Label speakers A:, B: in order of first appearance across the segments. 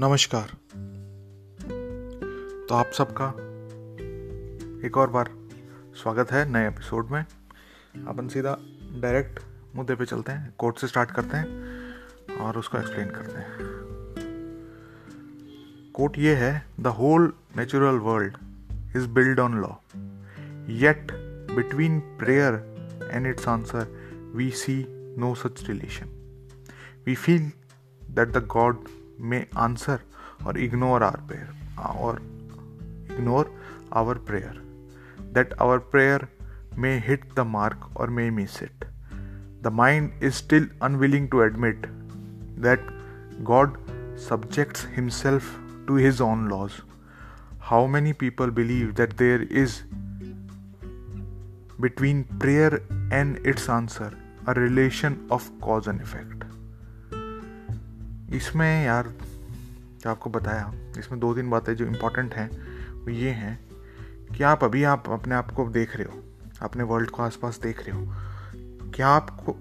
A: नमस्कार। तो आप सबका एक और बार स्वागत है नए एपिसोड में। अपन सीधा डायरेक्ट मुद्दे पे चलते हैं कोर्ट से स्टार्ट करते हैं और उसको एक्सप्लेन करते हैं। कोर्ट ये है the whole natural world is build on law yet between prayer and its answer we see no such relation we feel that the God may answer or ignore our prayer uh, or ignore our prayer. That our prayer may hit the mark or may miss it. The mind is still unwilling to admit that god subjects himself to his own laws. How many people believe that there is between prayer and its answer a relation of cause and effect इसमें यार, जो आपको बताया, इसमें दो तीन बातें जो इम्पोर्टेंट हैं, वो ये हैं कि आप अभी आप अपने आप को देख रहे हो, अपने वर्ल्ड को आसपास देख रहे हो क्या आपको,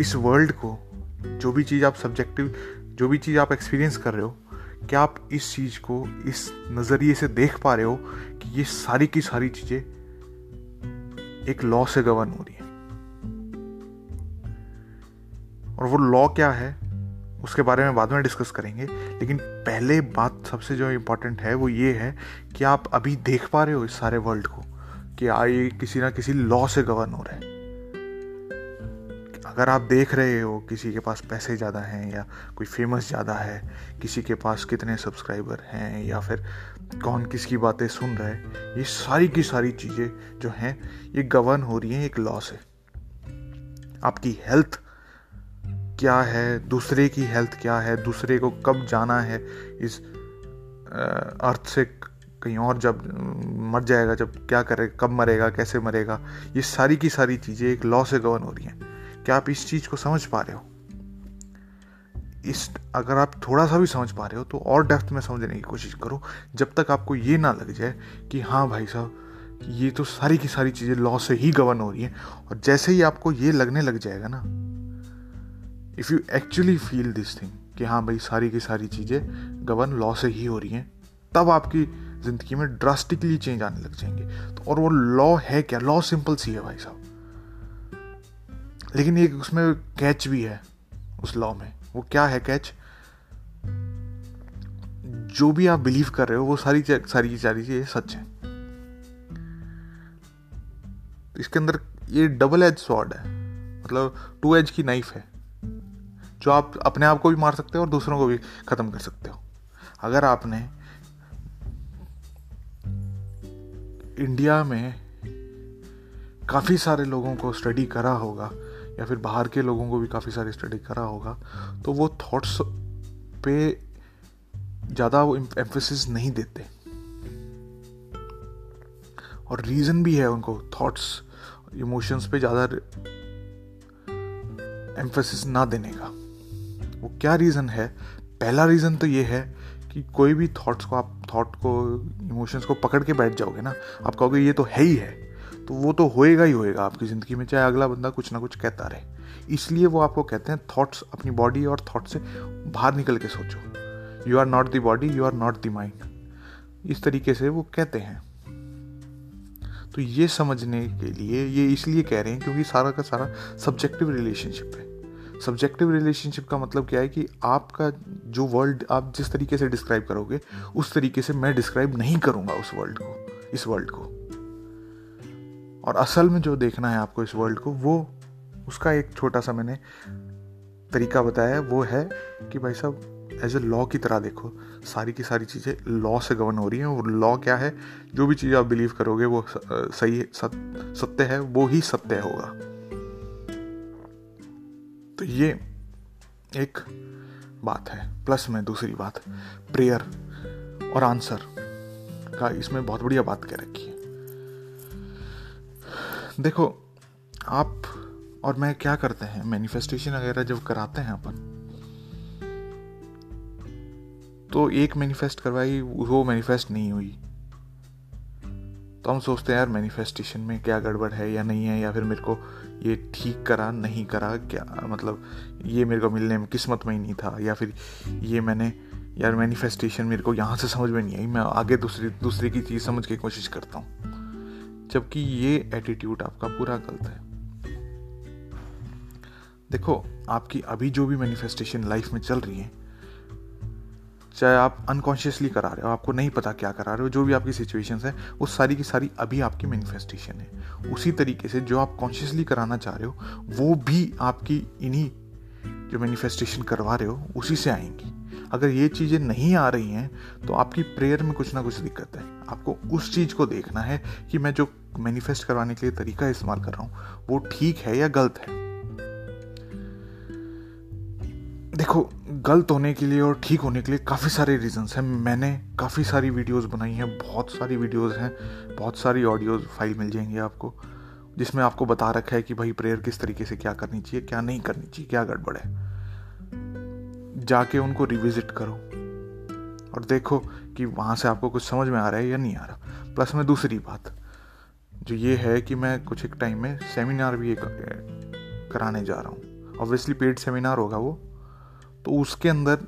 A: इस वर्ल्ड को, जो भी चीज़ आप सब्जेक्टिव जो भी चीज़ आप एक्सपीरियंस कर रहे हो क्या आप इस चीज़ को, इस नज़रिए से देख पा रहे हो कि ये सारी की सारी चीज़ें एक लॉ से गवर्न हो रही है। और वो लॉ क्या है? उसके बारे में बाद में डिस्कस करेंगे। लेकिन पहले बात सबसे जो इम्पोर्टेंट है, वो ये है कि आप अभी देख पा रहे हो इस सारे वर्ल्ड को कि ये किसी ना किसी लॉ से गवर्न हो रहे हैं। अगर आप देख रहे हो किसी के पास पैसे ज़्यादा हैं या कोई फ़ेमस ज़्यादा है, किसी के पास कितने सब्सक्राइबर हैं या फिर कौन किसकी बातें सुन रहा है, ये सारी की सारी चीज़ें जो हैं, ये गवर्न हो रही हैं एक लॉ से। आपकी हेल्थ क्या है? दूसरे की हेल्थ क्या है? दूसरे को कब जाना है? इस अर्थ से कहीं और जब, मर जाएगा, जब क्या करेगा, कब मरेगा, कैसे मरेगा? ये सारी की सारी चीज़ें एक लॉ से गवर्न हो रही हैं। क्या आप इस चीज़ को समझ पा रहे हो? इस, अगर आप थोड़ा सा भी समझ पा रहे हो तो और डेप्थ में समझने की कोशिश करो, जब तक आपको ये ना लग जाए कि हाँ भाई साहब, ये तो सारी की सारी चीज़ें लॉ से ही गवर्न हो रही हैं। और जैसे ही आपको ये लगने लग जाएगा ना if you actually feel this thing कि हाँ भाई सारी की सारी चीज़ें गवर्न लॉ से ही हो रही हैं, तब आपकी ज़िंदगी में ड्रास्टिकली चेंज आने लग जाएँगे। तो और वो लॉ है क्या? लॉ सिंपल सी है भाई साहब। लेकिन एक उसमें कैच भी है, उस लॉ में। वो क्या है कैच जो भी आप बिलीव कर रहे हो, वो सारी सारी की सारी चीज़ें सच है। इसके अंदर ये डबल एज स्वॉर्ड है। मतलब टू एज की नाइफ है। जो आप अपने आप को भी मार सकते हो और दूसरों को भी ख़त्म कर सकते हो। अगर आपने इंडिया में काफ़ी सारे लोगों को स्टडी करा होगा, या फिर बाहर के लोगों को भी काफ़ी सारी स्टडी करा होगा तो वो थॉट्स पे ज़्यादा वो एम्फोसिस नहीं देते। और रीज़न भी है उनको थॉट्स इमोशंस पे ज़्यादा एम्फोसिस ना देने का। वो क्या रीज़न है? पहला रीज़न तो ये है कि कोई भी थॉट्स को आप थॉट को इमोशंस को पकड़ के बैठ जाओगे ना, आप कहोगे ये तो है ही है। तो वो तो होएगा ही होएगा आपकी ज़िंदगी में, चाहे अगला बंदा कुछ ना कुछ कहता रहे। इसलिए वो आपको कहते हैं थॉट्स अपनी बॉडी और थॉट से बाहर निकल के सोचो। You are not the body you are not the mind इस तरीके से वो कहते हैं। तो ये समझने के लिए, ये इसलिए कह रहे हैं क्योंकि सारा का सारा सब्जेक्टिव रिलेशनशिप है। सब्जेक्टिव रिलेशनशिप का मतलब क्या है कि आपका जो वर्ल्ड आप जिस तरीके से डिस्क्राइब करोगे, उस तरीके से मैं डिस्क्राइब नहीं करूँगा उस वर्ल्ड को, इस वर्ल्ड को। और असल में जो देखना है आपको इस वर्ल्ड को, वो, उसका एक छोटा सा मैंने तरीका बताया, वो है कि भाई साहब एज ए लॉ की तरह देखो, सारी की सारी चीज़ें लॉ से गवर्न हो रही हैं, और लॉ क्या है, जो भी चीज़ आप बिलीव करोगे, वो सही सत्य है, वो ही सत्य होगा। तो ये एक बात है प्लस में दूसरी बात प्रेयर और आंसर का इसमें बहुत बढ़िया बात कह रखी है। देखो, आप और मैं क्या करते हैं? मैनिफेस्टेशन वगैरह जब कराते हैं अपन तो एक मैनिफेस्ट करवाई, वो मैनिफेस्ट नहीं हुई। तो हम सोचते हैं, यार मैनिफेस्टेशन में क्या गड़बड़ है या नहीं है या फिर मेरे को ये ठीक करा, नहीं करा, क्या मतलब ये मेरे को मिलने में किस्मत में ही नहीं था या फिर ये मैंने, यार मैनिफेस्टेशन मेरे को यहाँ से समझ में नहीं आई। मैं आगे दूसरी, दूसरे की चीज़ समझ के कोशिश करता हूँ। जबकि ये एटीट्यूड आपका पूरा गलत है। देखो, आपकी अभी जो भी मैनिफेस्टेशन लाइफ में चल रही है चाहे आप अनकॉन्शियसली करा रहे हो, आपको नहीं पता क्या करा रहे हो, जो भी आपकी सिचुएशन है, वो सारी की सारी अभी आपकी मैनिफेस्टेशन है। उसी तरीके से जो आप कॉन्शियसली कराना चाह रहे हो, वो भी आपकी इन्हीं जो मैनिफेस्टेशन करवा रहे हो, उसी से आएँगी। अगर ये चीज़ें नहीं आ रही हैं तो आपकी प्रेयर में कुछ ना कुछ दिक्कत है। आपको उस चीज़ को देखना है कि मैं जो मैनिफेस्ट करवाने के लिए तरीका इस्तेमाल कर रहा हूँ, वो ठीक है या गलत है। देखो, गलत होने के लिए और ठीक होने के लिए काफ़ी सारे रीजंस हैं। मैंने काफ़ी सारी वीडियोस बनाई हैं, बहुत सारी वीडियोस हैं, बहुत सारी ऑडियोज फ़ाइल मिल जाएँगी आपको, जिसमें आपको बता रखा है कि भाई प्रेयर किस तरीके से क्या करनी चाहिए, क्या नहीं करनी चाहिए, क्या गड़बड़ है। जाके उनको रिविजिट करो। और देखो कि वहाँ से आपको कुछ समझ में आ रहा है या नहीं आ रहा। प्लस में दूसरी बात, जो ये है कि मैं कुछ एक टाइम में सेमिनार भी एक, कराने जा रहा हूँ। ऑब्वियसली पेड सेमिनार होगा वो। तो उसके अंदर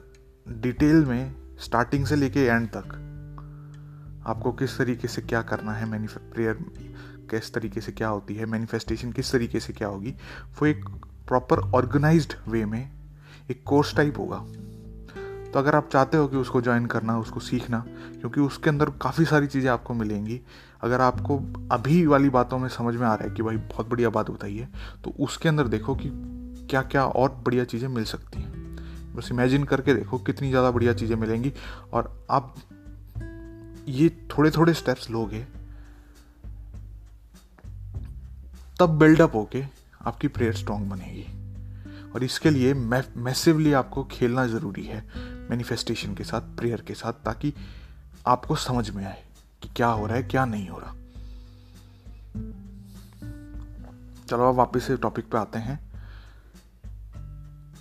A: डिटेल में स्टार्टिंग से लेके एंड तक आपको किस तरीके से क्या करना है मैनिफे प्रेयर किस तरीके से क्या होती है मैनिफेस्टेशन किस तरीके से क्या होगी, वो एक प्रॉपर ऑर्गेनाइज्ड वे में एक कोर्स टाइप होगा। तो अगर आप चाहते हो कि उसको ज्वाइन करना, उसको सीखना, क्योंकि उसके अंदर काफ़ी सारी चीज़ें आपको मिलेंगी, अगर आपको अभी वाली बातों में समझ में आ रहा है कि भाई बहुत बढ़िया बात बताइए तो उसके अंदर देखो कि क्या क्या और बढ़िया चीज़ें मिल सकती हैं। बस इमेजिन करके देखो कितनी ज़्यादा बढ़िया चीज़ें मिलेंगी। और आप ये थोड़े थोड़े स्टेप्स लोगे, तब बिल्डअप होके आपकी प्रेयर स्ट्रांग बनेगी। और इसके लिए मैसिवली आपको खेलना ज़रूरी है मैनिफेस्टेशन के साथ प्रेयर के साथ, ताकि आपको समझ में आए कि क्या हो रहा है, क्या नहीं हो रहा। चलो अब वापस से टॉपिक पे आते हैं।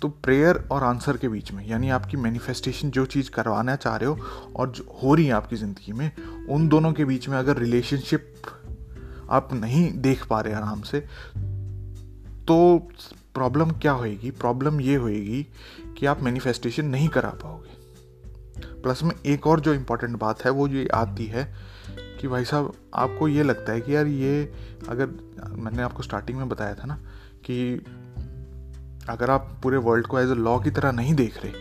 A: तो प्रेयर और आंसर के बीच में, यानी आपकी मैनिफेस्टेशन जो चीज़ करवाना चाह रहे हो और जो हो रही है आपकी ज़िंदगी में, उन दोनों के बीच में अगर रिलेशनशिप आप नहीं देख पा रहे आराम से तो प्रॉब्लम क्या होएगी? प्रॉब्लम ये होएगी कि आप मैनिफेस्टेशन नहीं करा पाओगे। प्लस में एक और जो इम्पोर्टेंट बात है, वो ये आती है कि भाई साहब, आपको ये लगता है कि यार ये, अगर मैंने आपको स्टार्टिंग में बताया था ना, कि अगर आप पूरे वर्ल्ड को एज अ लॉ की तरह नहीं देख रहे,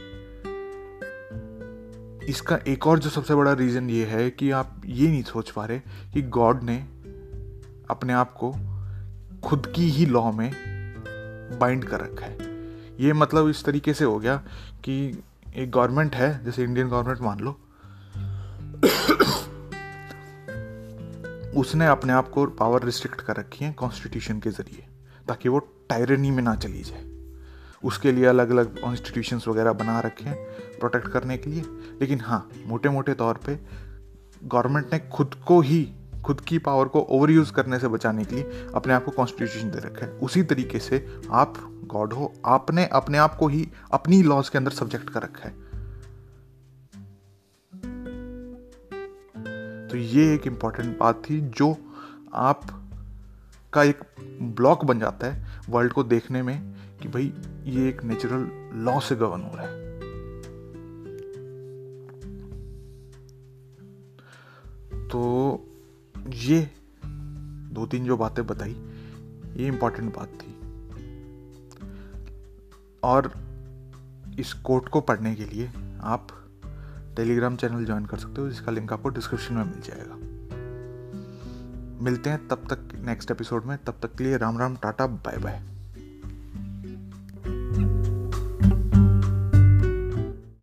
A: इसका एक और जो सबसे बड़ा रीज़न ये है कि आप ये नहीं सोच पा रहे कि गॉड ने अपने आप को खुद की ही लॉ में बाइंड कर रखा है। ये मतलब इस तरीके से हो गया कि एक गवर्नमेंट है, जैसे इंडियन गवर्नमेंट मान लो, उसने अपने आप को पावर रिस्ट्रिक्ट कर रखी है कॉन्स्टिट्यूशन के ज़रिए, ताकि वो टायरनी में ना चली जाए। उसके लिए अलग अलग इंस्टीट्यूशंस वगैरह बना रखे हैं प्रोटेक्ट करने के लिए। लेकिन हाँ मोटे मोटे तौर पे गवर्नमेंट ने खुद को ही, खुद की पावर को ओवर यूज़ करने से बचाने के लिए अपने आप को कॉन्स्टिट्यूशन दे रखा है। उसी तरीके से आप गॉड हो, आपने अपने आप को ही अपनी लॉज के अंदर सब्जेक्ट कर रखा है। तो ये एक इंपॉर्टेंट बात थी जो आप का एक ब्लॉक बन जाता है वर्ल्ड को देखने में कि भाई, ये एक नेचुरल लॉ से गवर्न हो रहा है। तो ये दो तीन जो बातें बताई, ये इंपॉर्टेंट बात थी। और इस कोट को पढ़ने के लिए आप टेलीग्राम चैनल ज्वाइन कर सकते हो, जिसका लिंक आपको डिस्क्रिप्शन में मिल जाएगा। मिलते हैं तब तक नेक्स्ट एपिसोड में, तब तक के लिए Ram Ram, tata bye bye